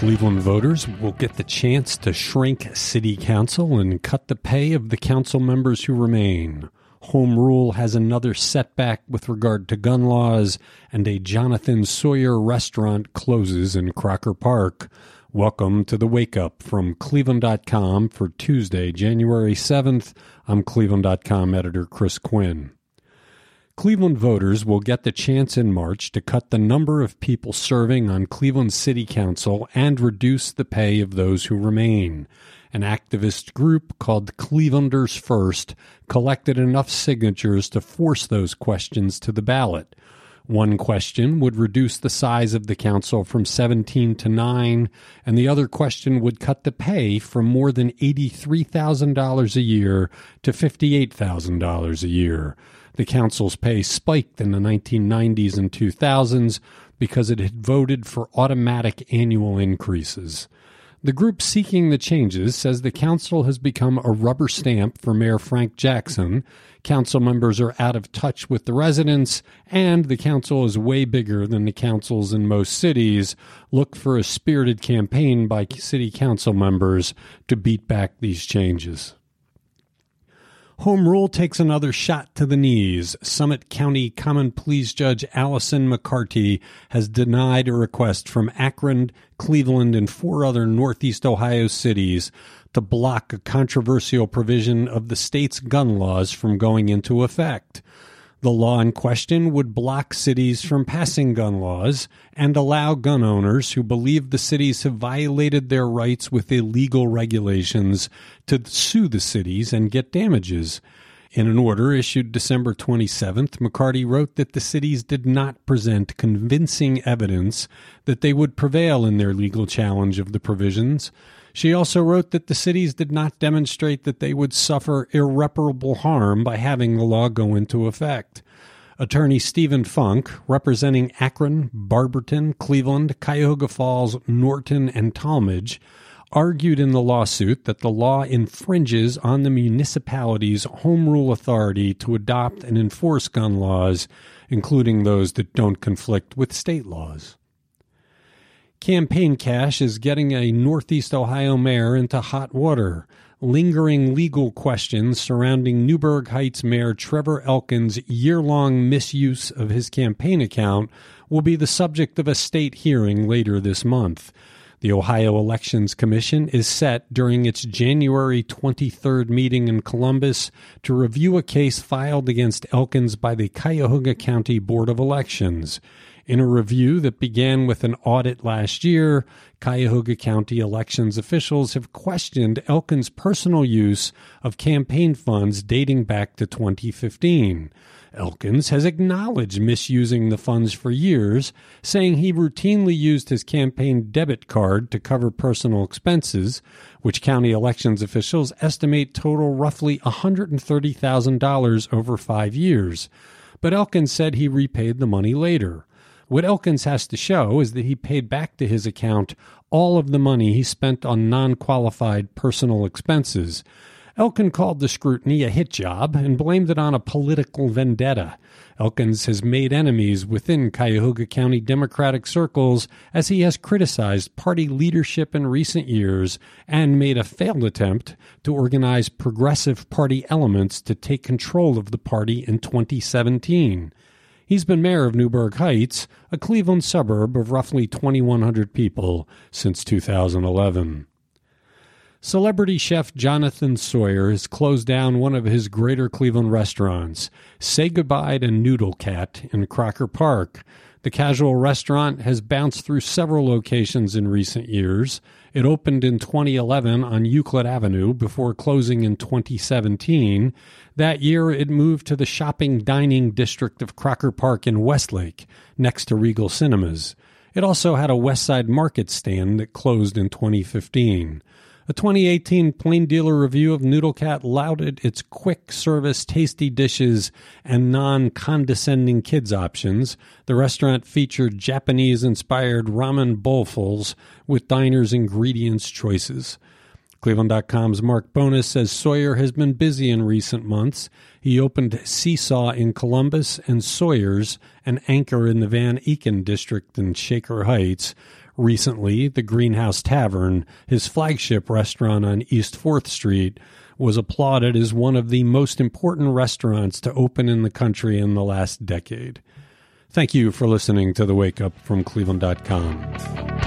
Cleveland voters will get the chance to shrink city council and cut the pay of the council members who remain. Home rule has another setback with regard to gun laws, and a Jonathan Sawyer restaurant closes in Crocker Park. Welcome to the Wake Up from Cleveland.com for Tuesday, January 7th. I'm Cleveland.com editor Chris Quinn. Cleveland voters will get the chance in March to cut the number of people serving on Cleveland City Council and reduce the pay of those who remain. An activist group called Clevelanders First collected enough signatures to force those questions to the ballot. One question would reduce the size of the council from 17 to 9, and the other question would cut the pay from more than $83,000 a year to $58,000 a year. The council's pay spiked in the 1990s and 2000s because it had voted for automatic annual increases. The group seeking the changes says the council has become a rubber stamp for Mayor Frank Jackson. Council members are out of touch with the residents, and the council is way bigger than the councils in most cities. Look for a spirited campaign by city council members to beat back these changes. Home rule takes another shot to the knees. Summit County Common Pleas Judge Allison McCarty has denied a request from Akron, Cleveland, and four other Northeast Ohio cities to block a controversial provision of the state's gun laws from going into effect. The law in question would block cities from passing gun laws and allow gun owners who believe the cities have violated their rights with illegal regulations to sue the cities and get damages. In an order issued December 27th, McCarty wrote that the cities did not present convincing evidence that they would prevail in their legal challenge of the provisions. She also wrote that the cities did not demonstrate that they would suffer irreparable harm by having the law go into effect. Attorney Stephen Funk, representing Akron, Barberton, Cleveland, Cuyahoga Falls, Norton, and Tallmadge, argued in the lawsuit that the law infringes on the municipality's home rule authority to adopt and enforce gun laws, including those that don't conflict with state laws. Campaign cash is getting a Northeast Ohio mayor into hot water. Lingering legal questions surrounding Newburgh Heights Mayor Trevor Elkins' year long misuse of his campaign account will be the subject of a state hearing later this month. The Ohio Elections Commission is set during its January 23rd meeting in Columbus to review a case filed against Elkins by the Cuyahoga County Board of Elections. In a review that began with an audit last year, Cuyahoga County elections officials have questioned Elkins' personal use of campaign funds dating back to 2015. Elkins has acknowledged misusing the funds for years, saying he routinely used his campaign debit card to cover personal expenses, which county elections officials estimate total roughly $130,000 over five years. But Elkins said he repaid the money later. What Elkins has to show is that he paid back to his account all of the money he spent on non qualified personal expenses. Elkins called the scrutiny a hit job and blamed it on a political vendetta. Elkins has made enemies within Cuyahoga County Democratic circles as he has criticized party leadership in recent years and made a failed attempt to organize progressive party elements to take control of the party in 2017. He's been mayor of Newburgh Heights, a Cleveland suburb of roughly 2,100 people, since 2011. Celebrity chef Jonathan Sawyer has closed down one of his greater Cleveland restaurants, Say Goodbye to Noodle Cat in Crocker Park. The casual restaurant has bounced through several locations in recent years. It opened in 2011 on Euclid Avenue before closing in 2017. That year, it moved to the shopping dining district of Crocker Park in Westlake, next to Regal Cinemas. It also had a Westside Market stand that closed in 2015. A 2018 Plain Dealer review of Noodle Cat lauded its quick service, tasty dishes, and non condescending kids options. The restaurant featured Japanese inspired ramen bowlfuls with diners' ingredients choices. Cleveland.com's Marc Bona says Sawyer has been busy in recent months. He opened Seesaw in Columbus and Sawyer's, an anchor in the Van Aken district in Shaker Heights. Recently, the Greenhouse Tavern, his flagship restaurant on East 4th Street, was applauded as one of the most important restaurants to open in the country in the last decade. Thank you for listening to the Wake Up from Cleveland.com.